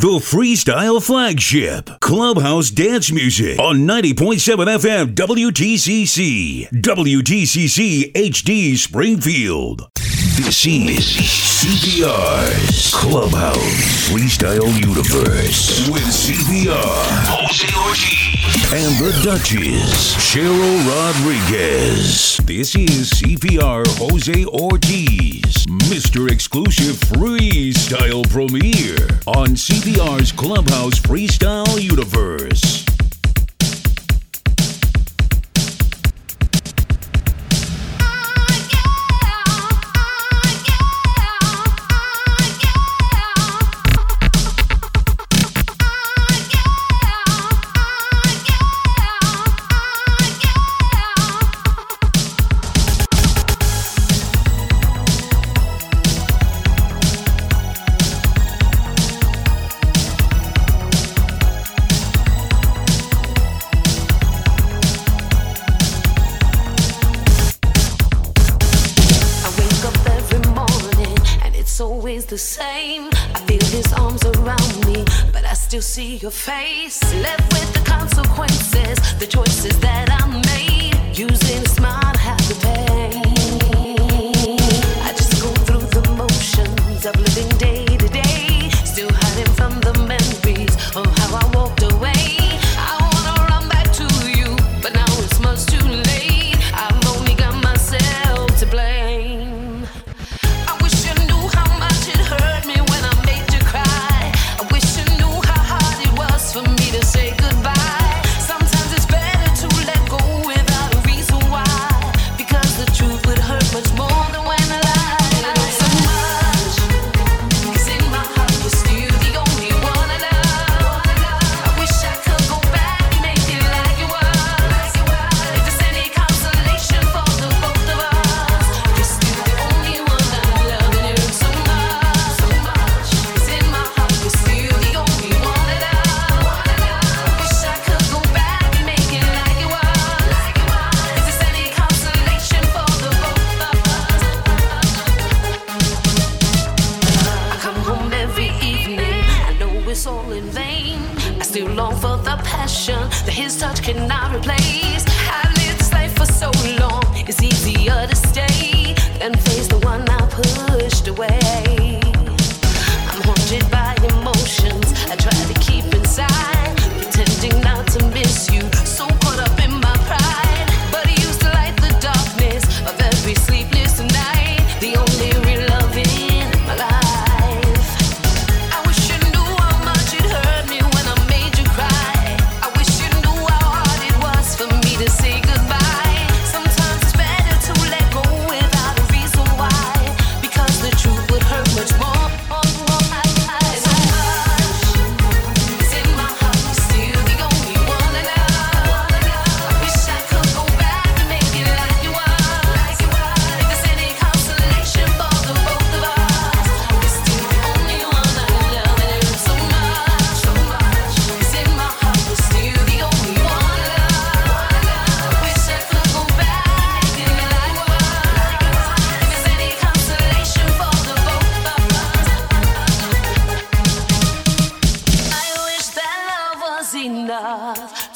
The Freestyle Flagship. Clubhouse dance music on 90.7 FM WTCC. WTCC HD Springfield. This is CPR's Clubhouse Freestyle Universe with CPR, Jose Ortiz, and the Duchess, Cheryl Rodriguez. This is CPR Jose Ortiz, Mr. Exclusive Freestyle Premiere on CPR's Clubhouse Freestyle Universe. see your face.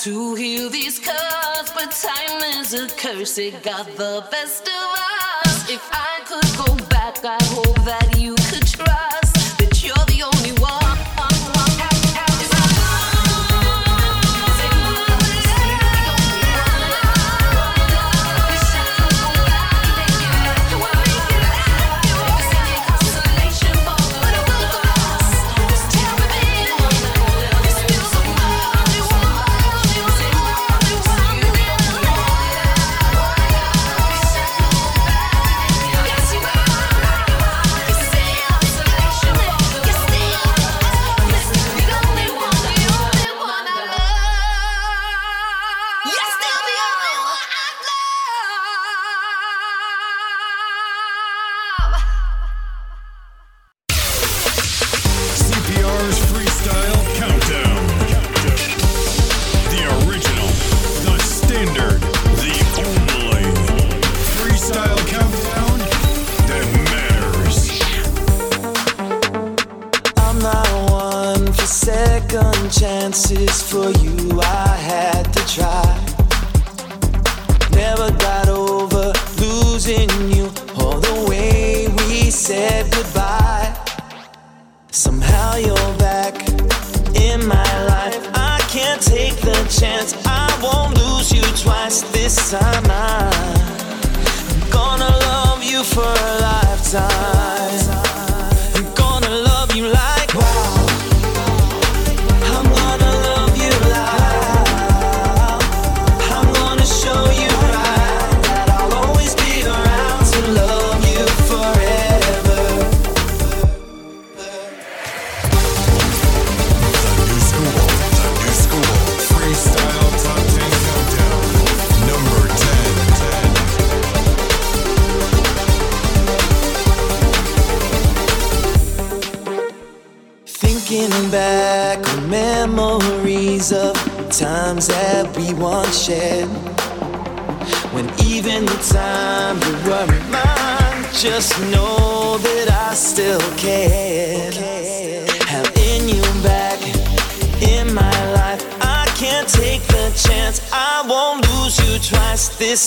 to heal these cuts, but time is a curse. It got the best of us. If I could go.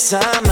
Time.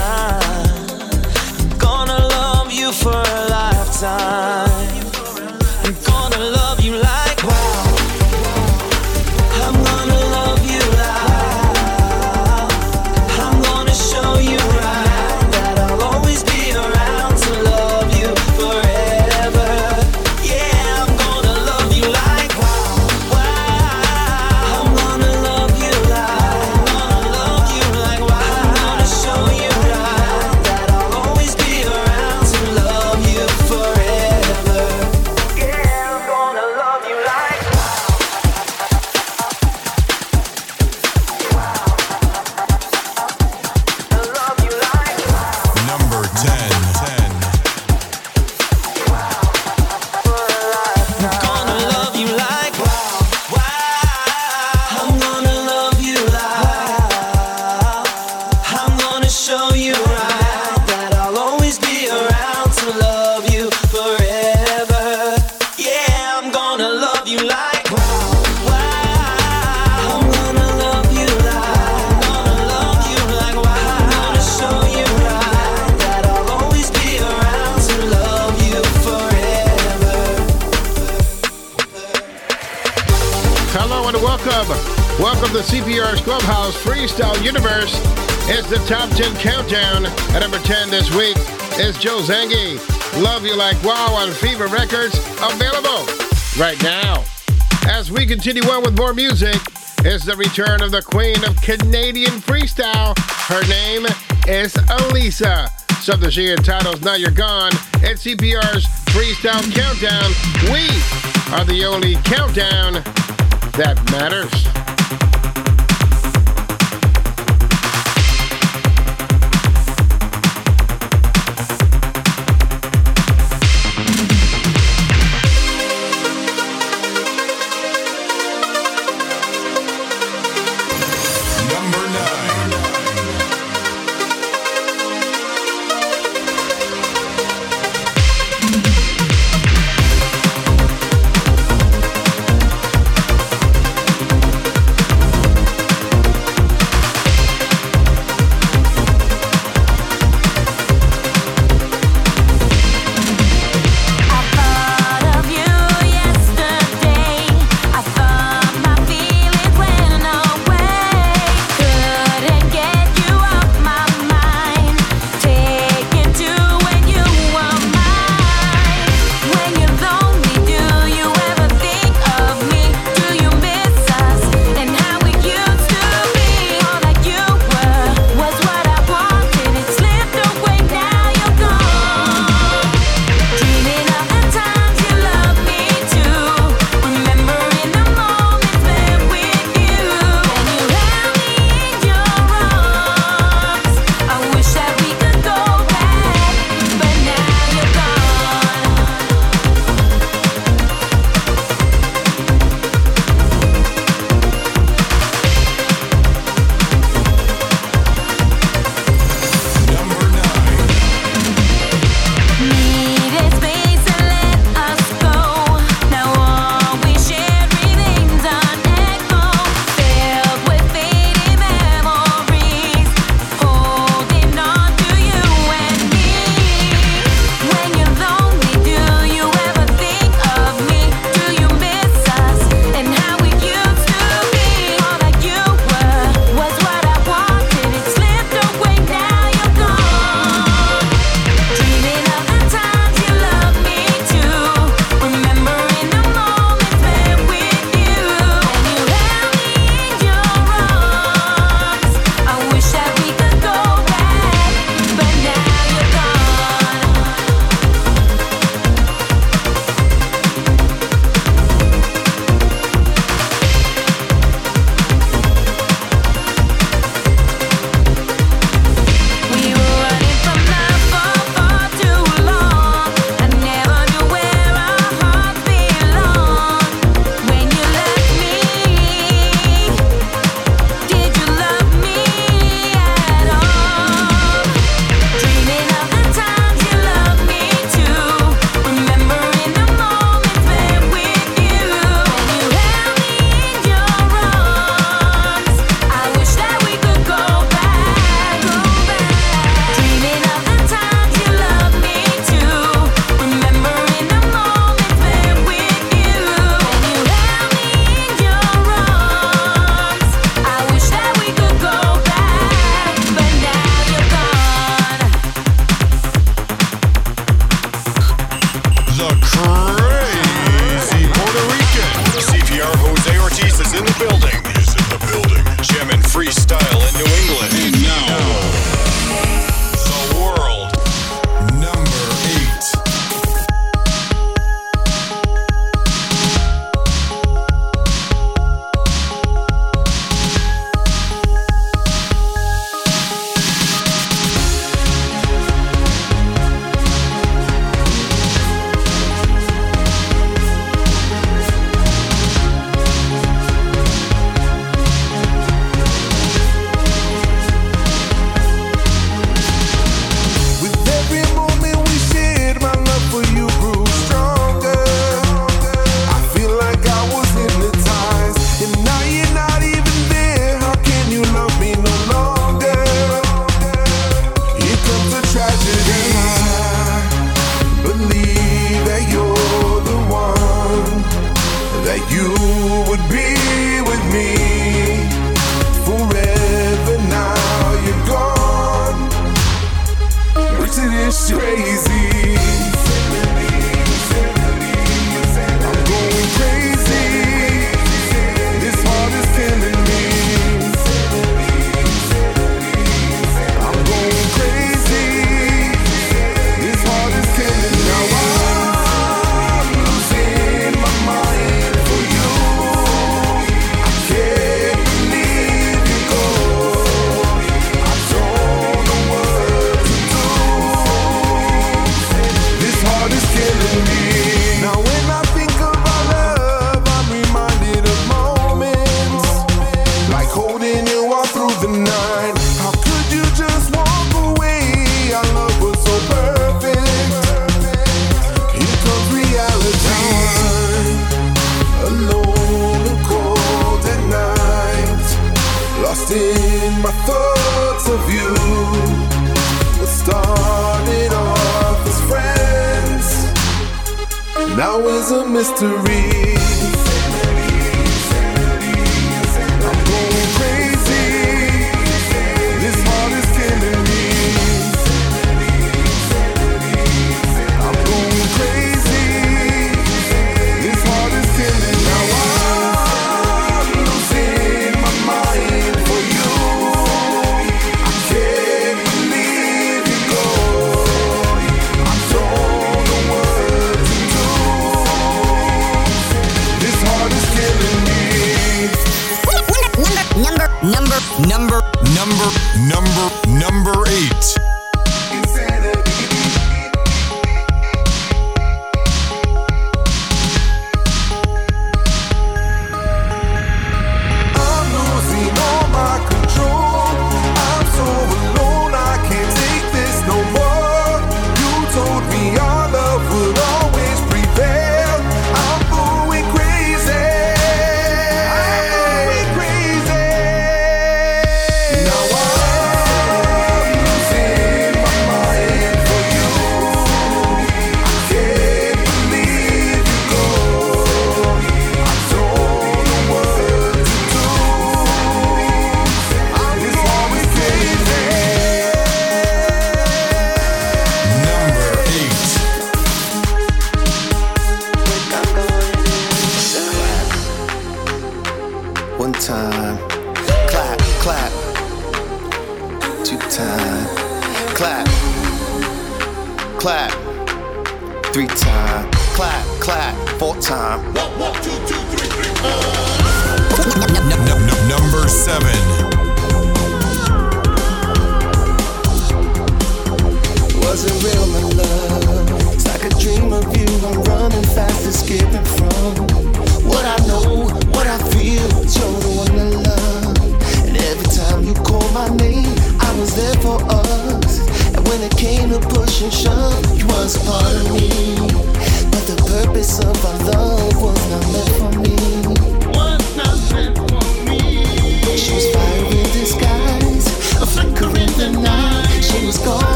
CPR's Clubhouse Freestyle Universe. It's the top 10 countdown. At number 10 this week is Joe Zangi. Love You Like Wow on Fever Records. Available right now. As we continue on with more music, is the return of the queen of Canadian freestyle. Her name is Elisa. Something she entitles Now You're Gone. It's CPR's Freestyle Countdown. We are the only countdown that matters.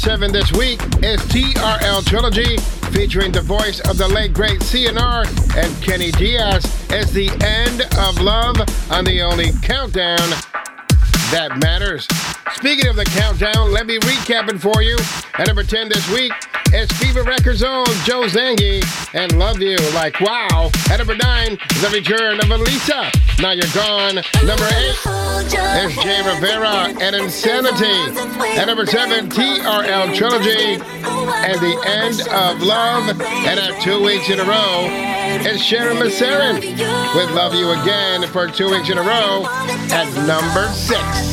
7 this week is TRL Trilogy featuring the voice of the late great CNR and Kenny Diaz Is the end of love on the only countdown that matters. Speaking of the countdown, let me recap it for you. At number 10 this week is Fever Records' own Joe Zangi and Love You Like Wow. At number 9, the return of Elisa. Now you're gone. Number 8. S. J. Jay Rivera and Insanity. At number seven, TRL Trilogy and The End of Love. And at two weeks in a row, it's Sharon Masseron with Love You Again for two weeks in a row at number six.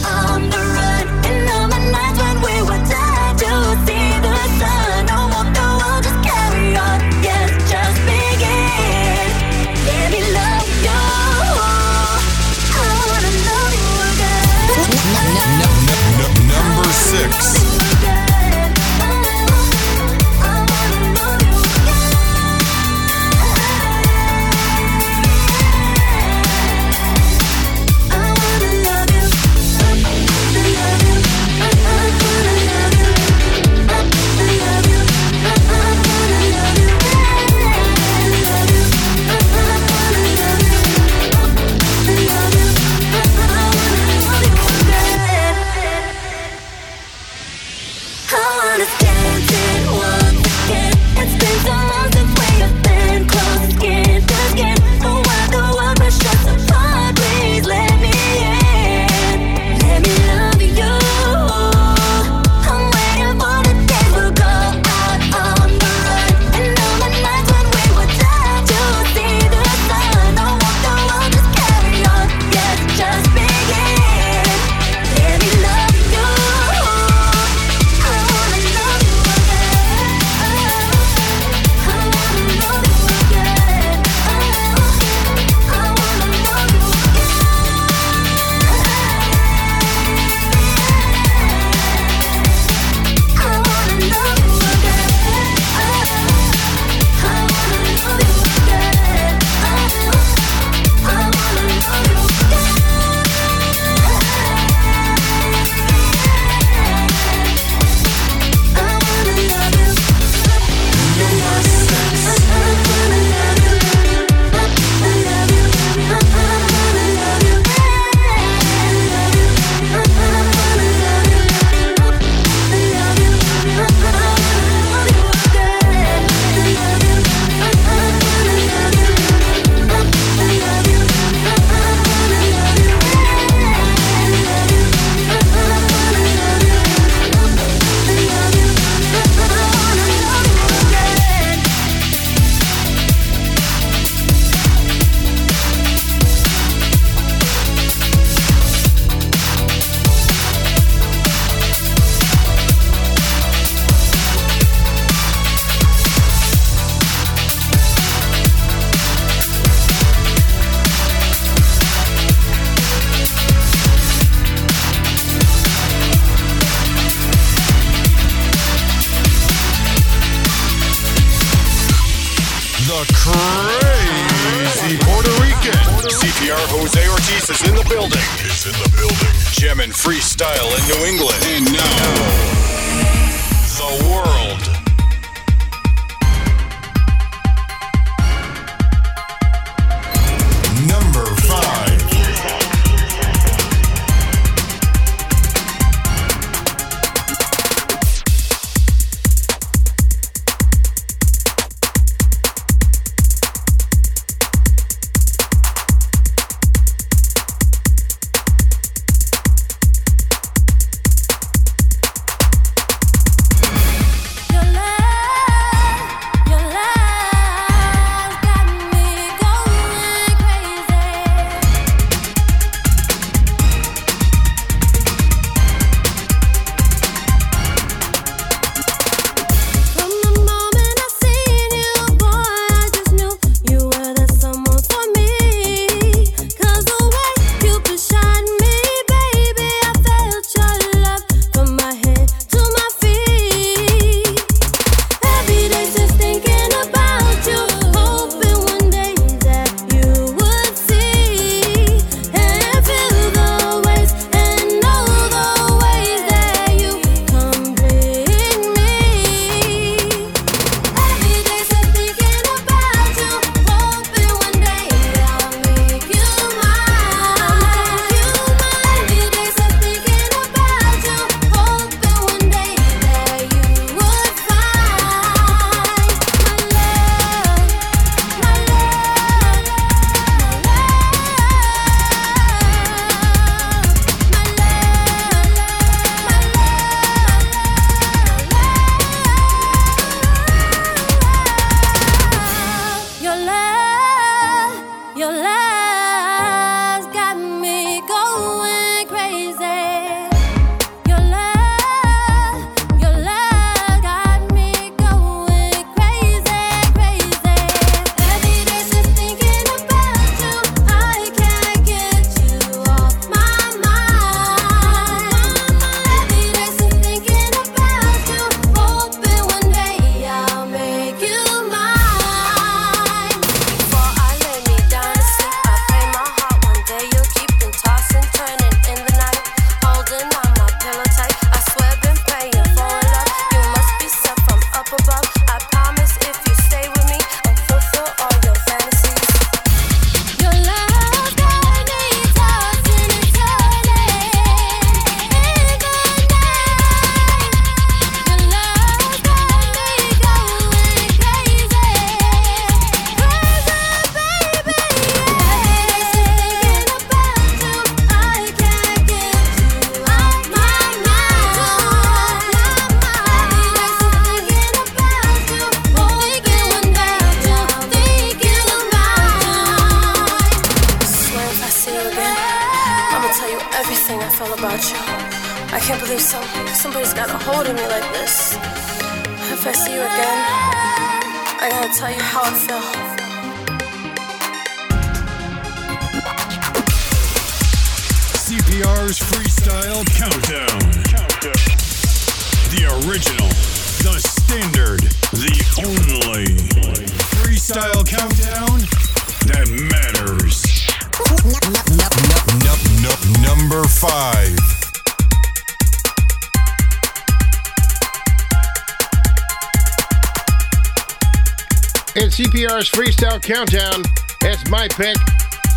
Countdown. It's my pick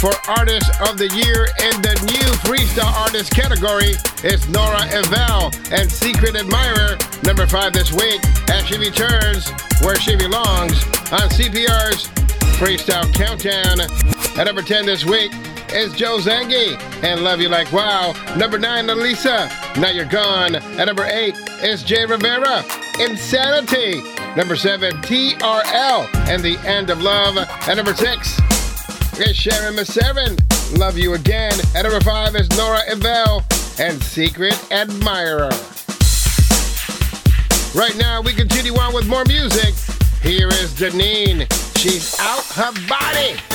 for Artist of the Year in the new Freestyle Artist category. It's Nora Evel and Secret Admirer, number five this week, as she returns where she belongs on CPR's Freestyle Countdown. At number 10 this week is Joe Zangi and Love You Like Wow. Number 9, Elisa, Now You're Gone. At number 8 is Jay Rivera, Insanity. Number seven, TRL and the End of Love. At number six is Sharon Seven, Love You Again. At number five is Nora Evel and Secret Admirer. Right now, we continue on with more music. Here is Janine. She's out her body.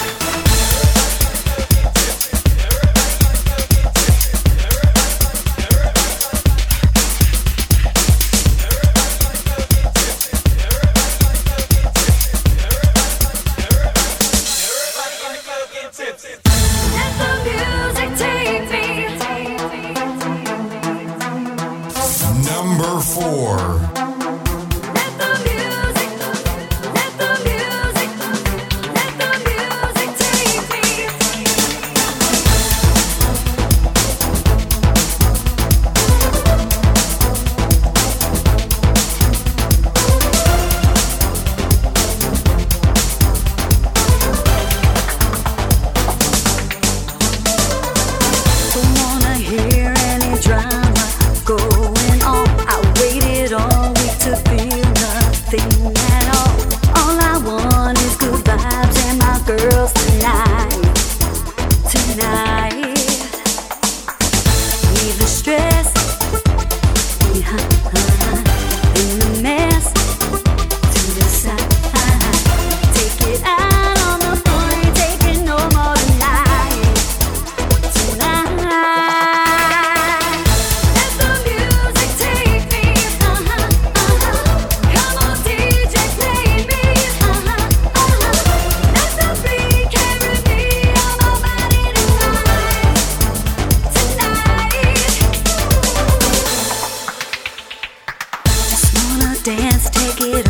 take it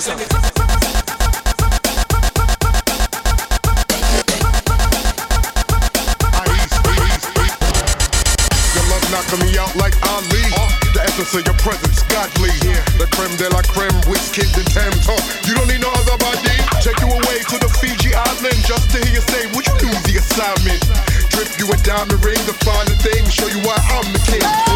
this out. knocking me out like Ali. The essence of your presence, godly. Yeah. The creme de la creme, with kids and Tam Huh? You don't need no other body. Take you away to the Fiji island just to hear you say, "Would you do the assignment?" Drip you a diamond ring, the finer thing, show you why I'm the king.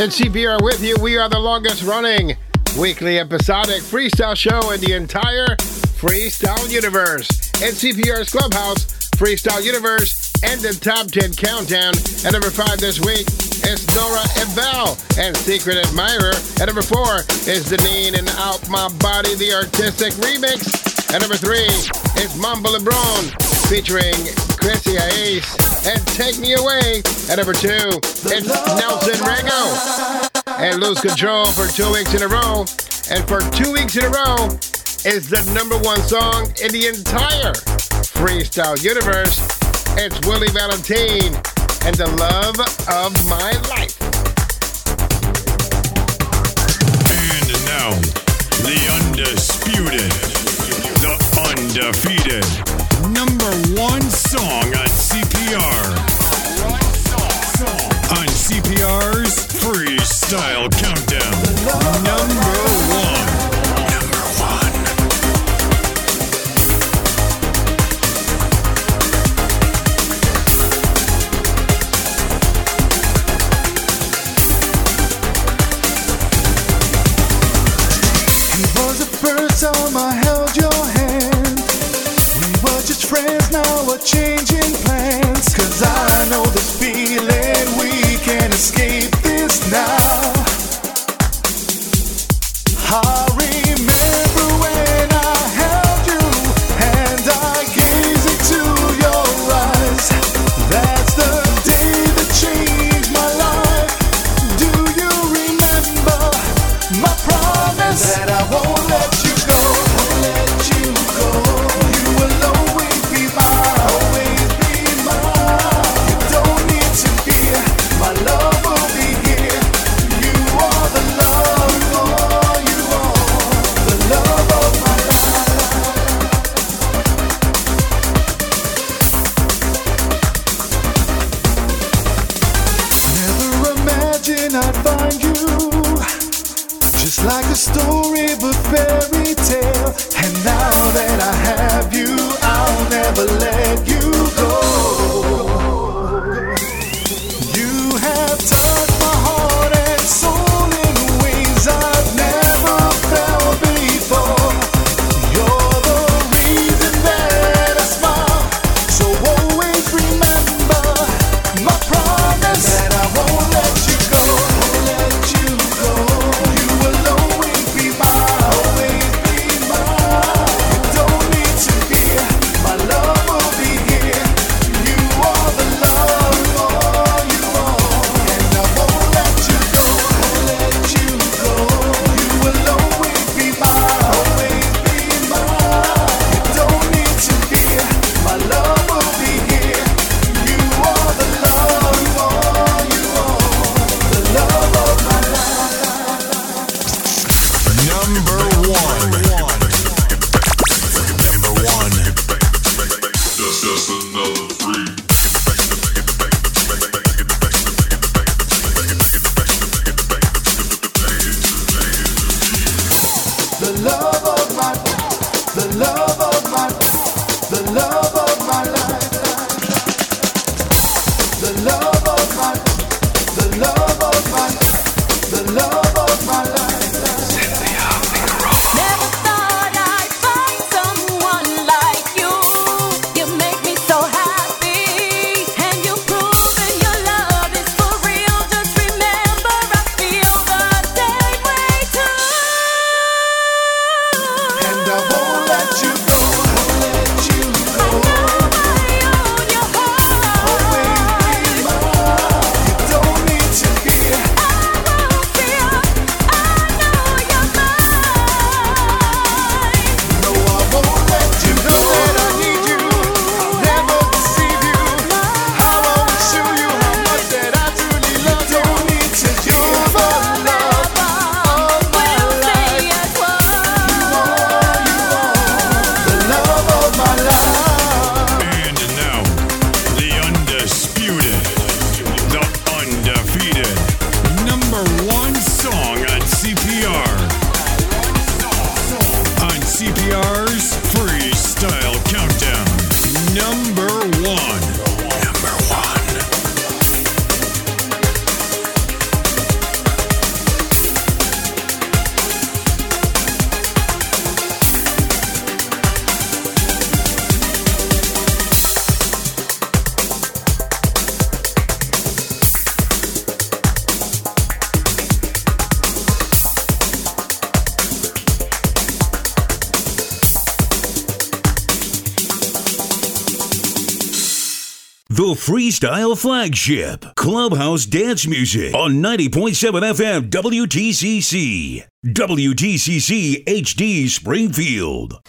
And CPR with you. We are the longest running weekly episodic freestyle show in the entire freestyle universe. And CPR's Clubhouse, Freestyle Universe, and the Top 10 Countdown. At number 5 this week is Nora Eval and Secret Admirer. At number 4 is Deneen and Out My Body, the artistic remix. At number 3 is Mamba LeBron featuring Chrissy Ace and Take Me Away. At number two, it's Nelson Rego and Lose Control for two weeks in a row. And for two weeks in a row is the number one song in the entire freestyle universe. It's Willie Valentine and the love of my life. And now, the undisputed, the undefeated style flagship, Clubhouse Dance Music on 90.7 FM WTCC. WTCC HD Springfield.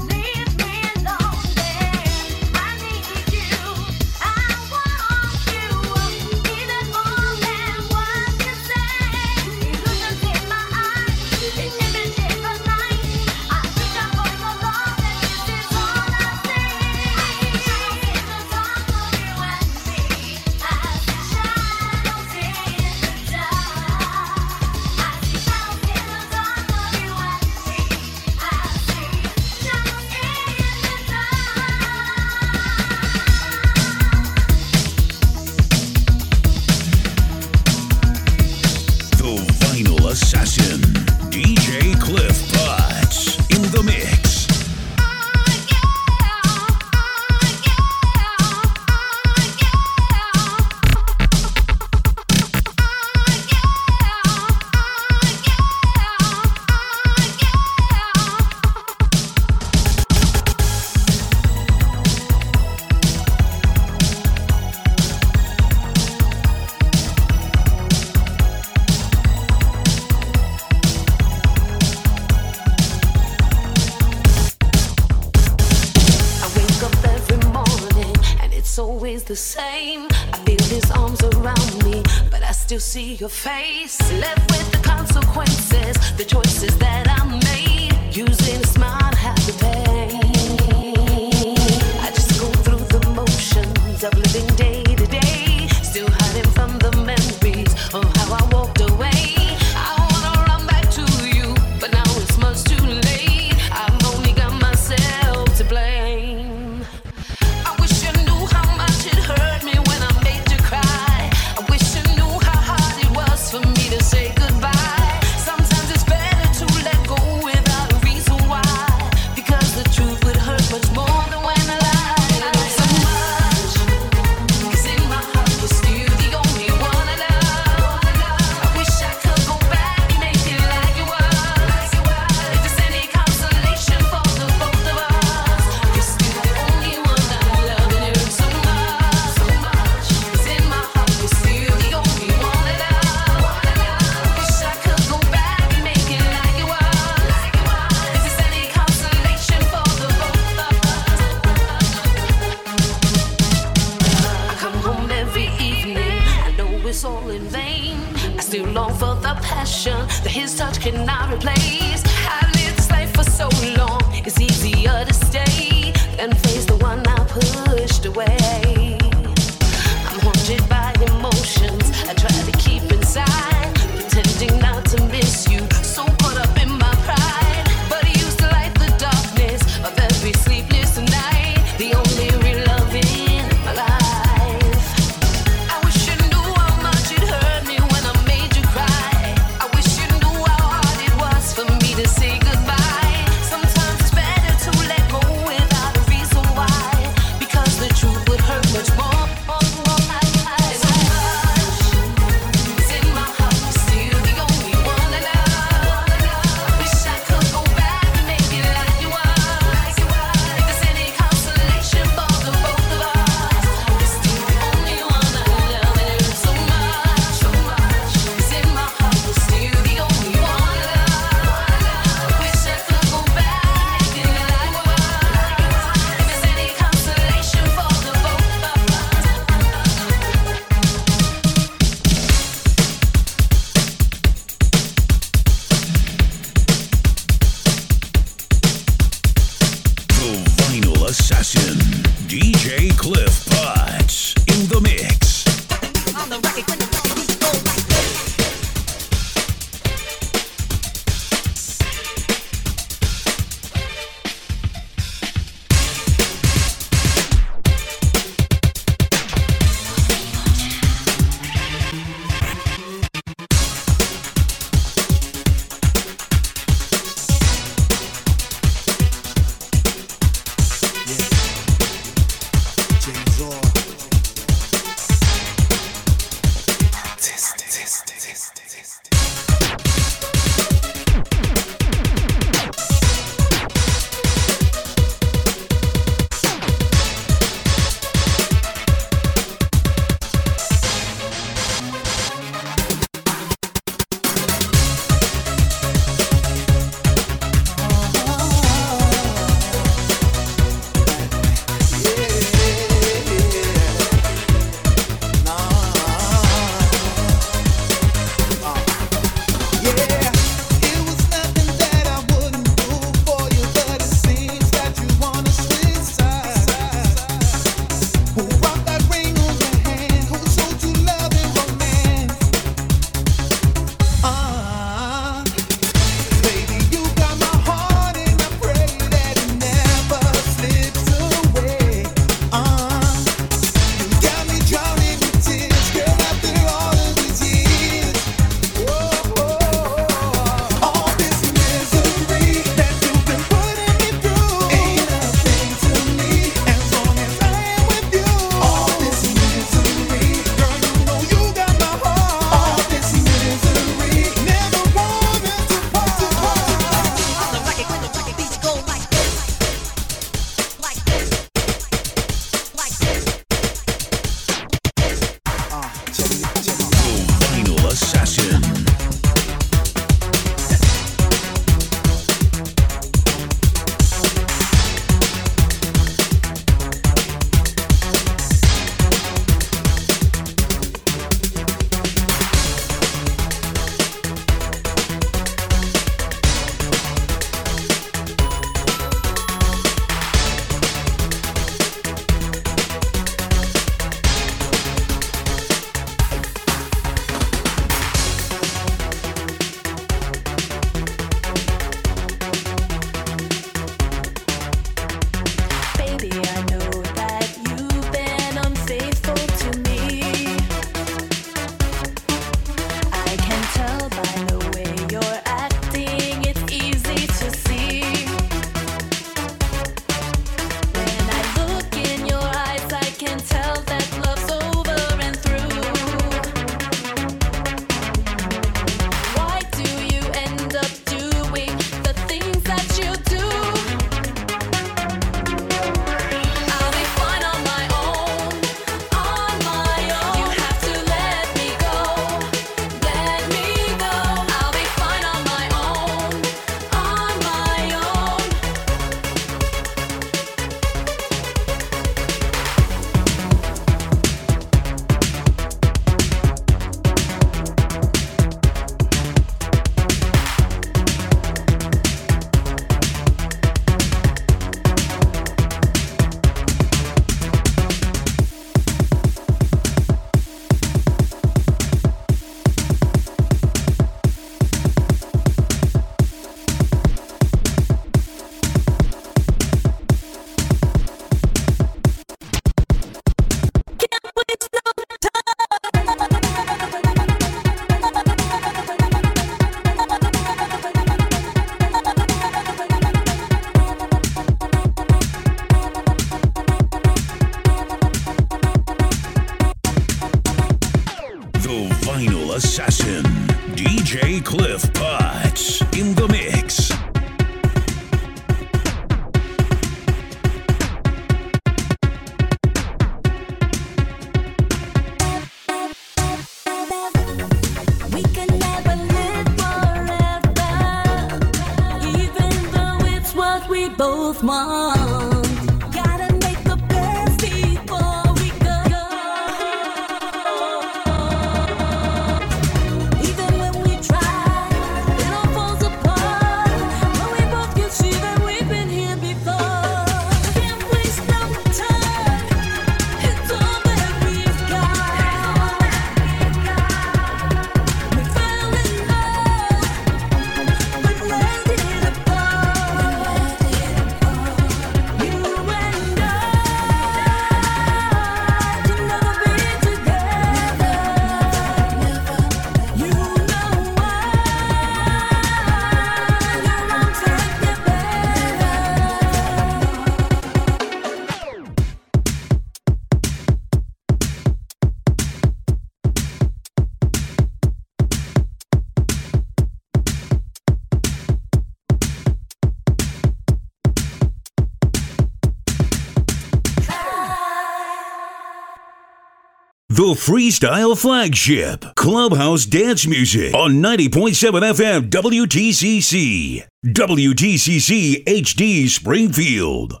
The Freestyle Flagship. Clubhouse dance music on 90.7 FM WTCC. WTCC HD Springfield.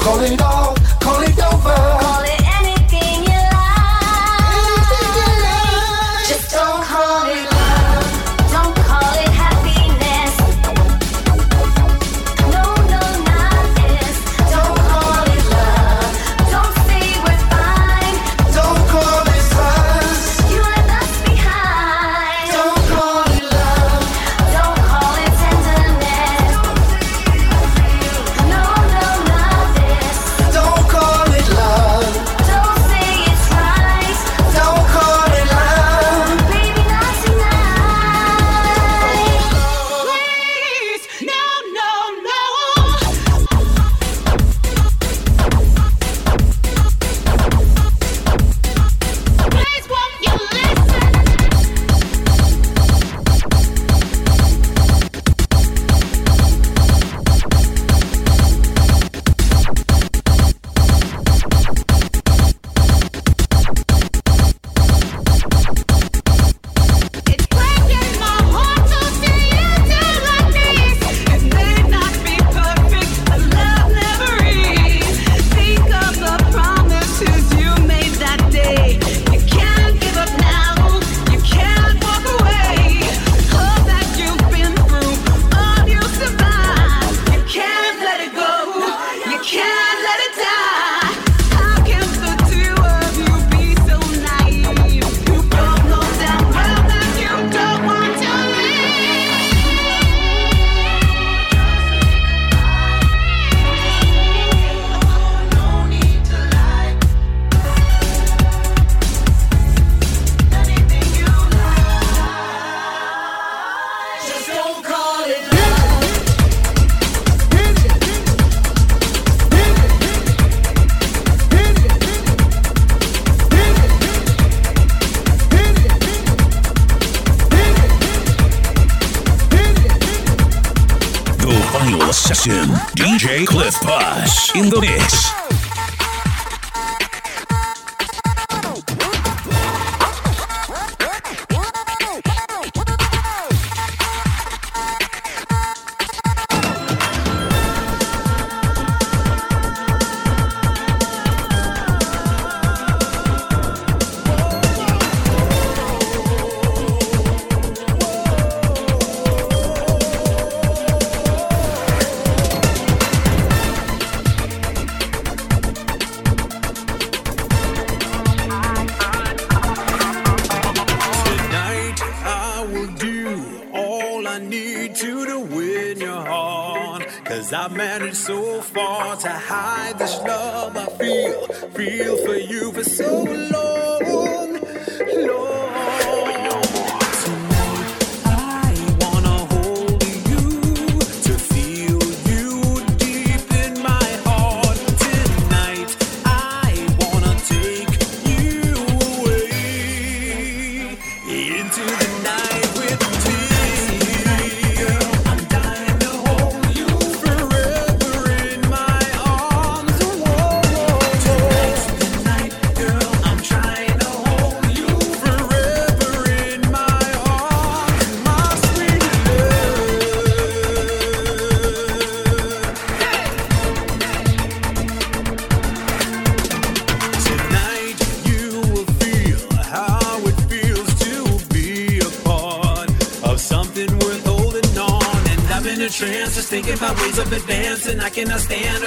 Calling up. thinking about ways of advancing. I cannot stand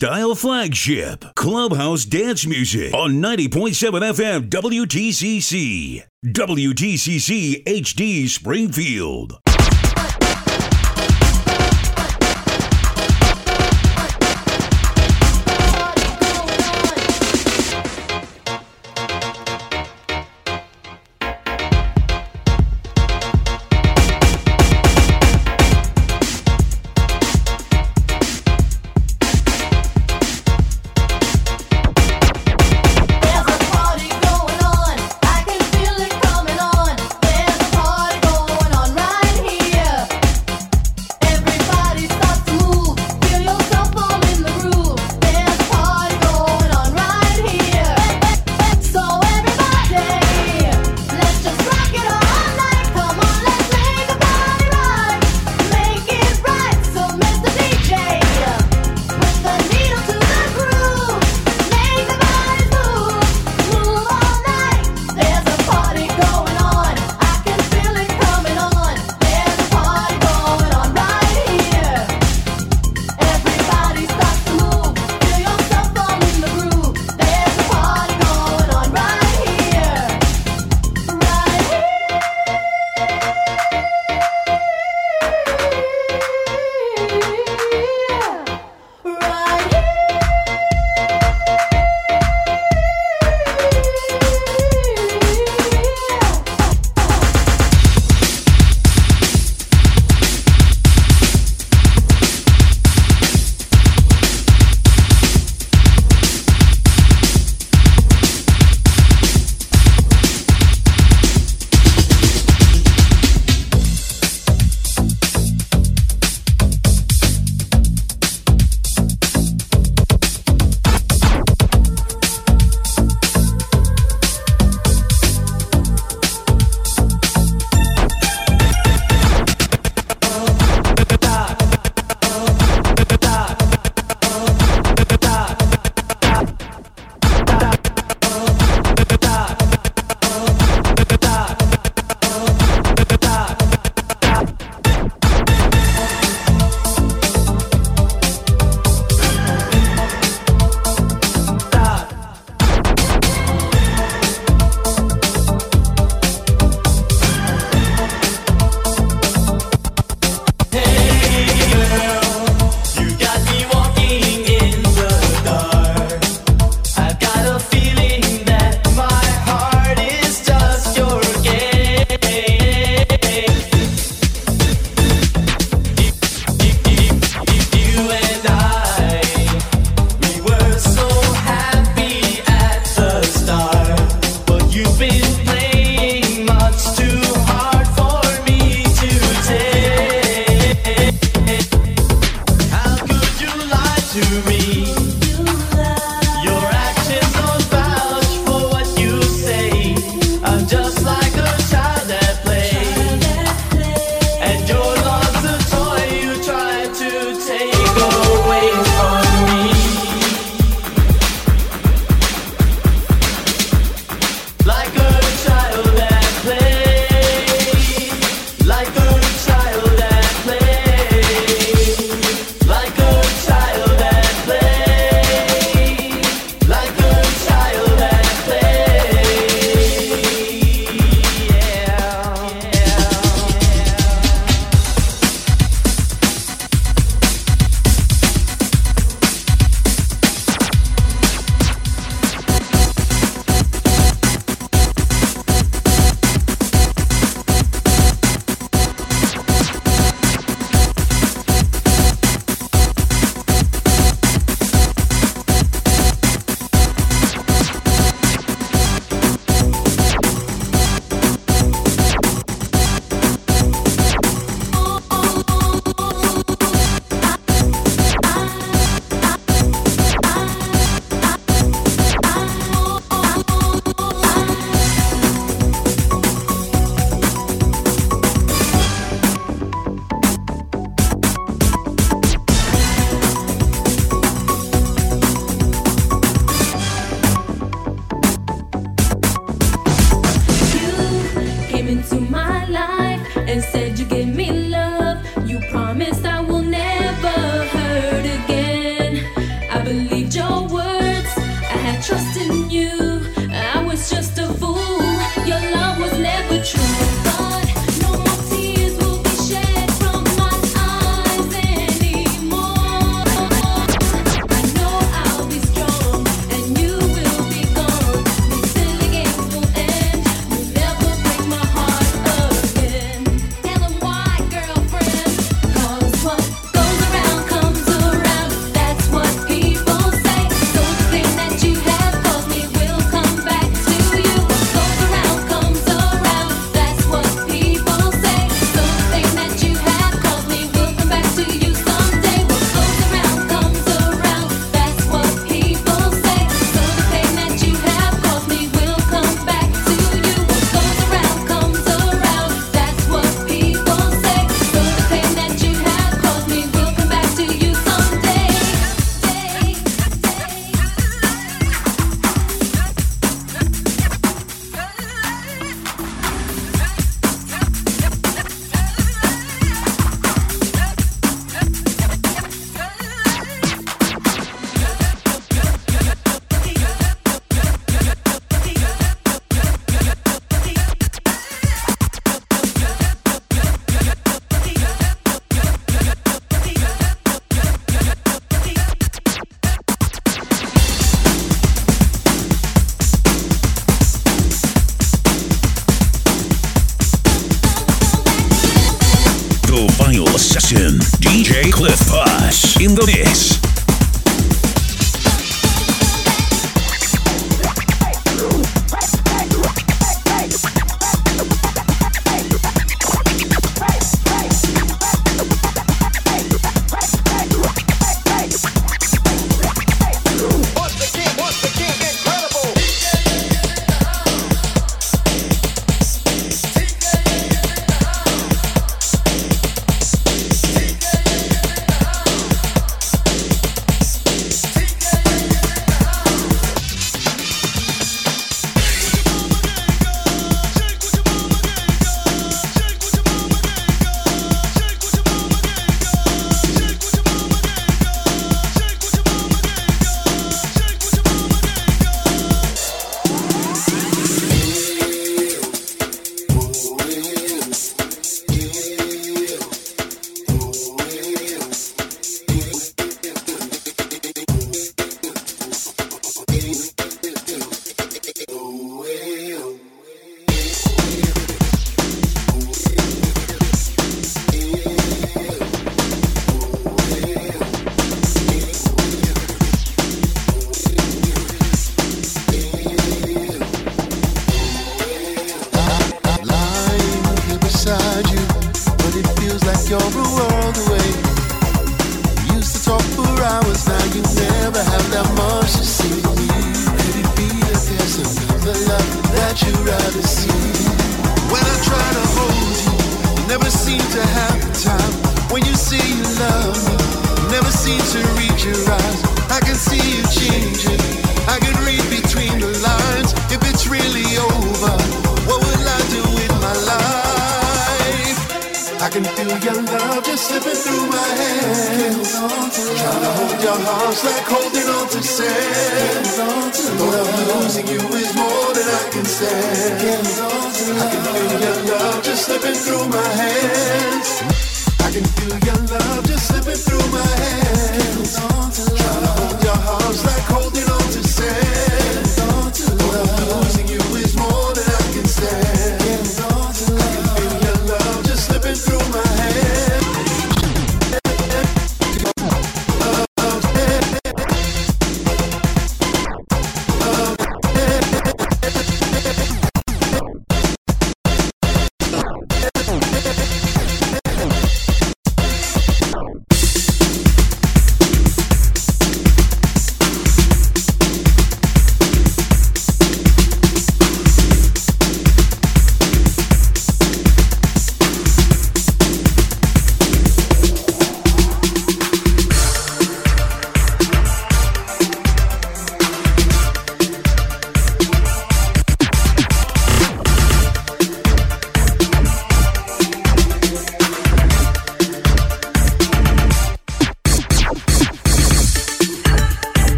style flagship, Clubhouse Dance Music on 90.7 FM WTCC. WTCC HD Springfield.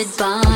Haunted by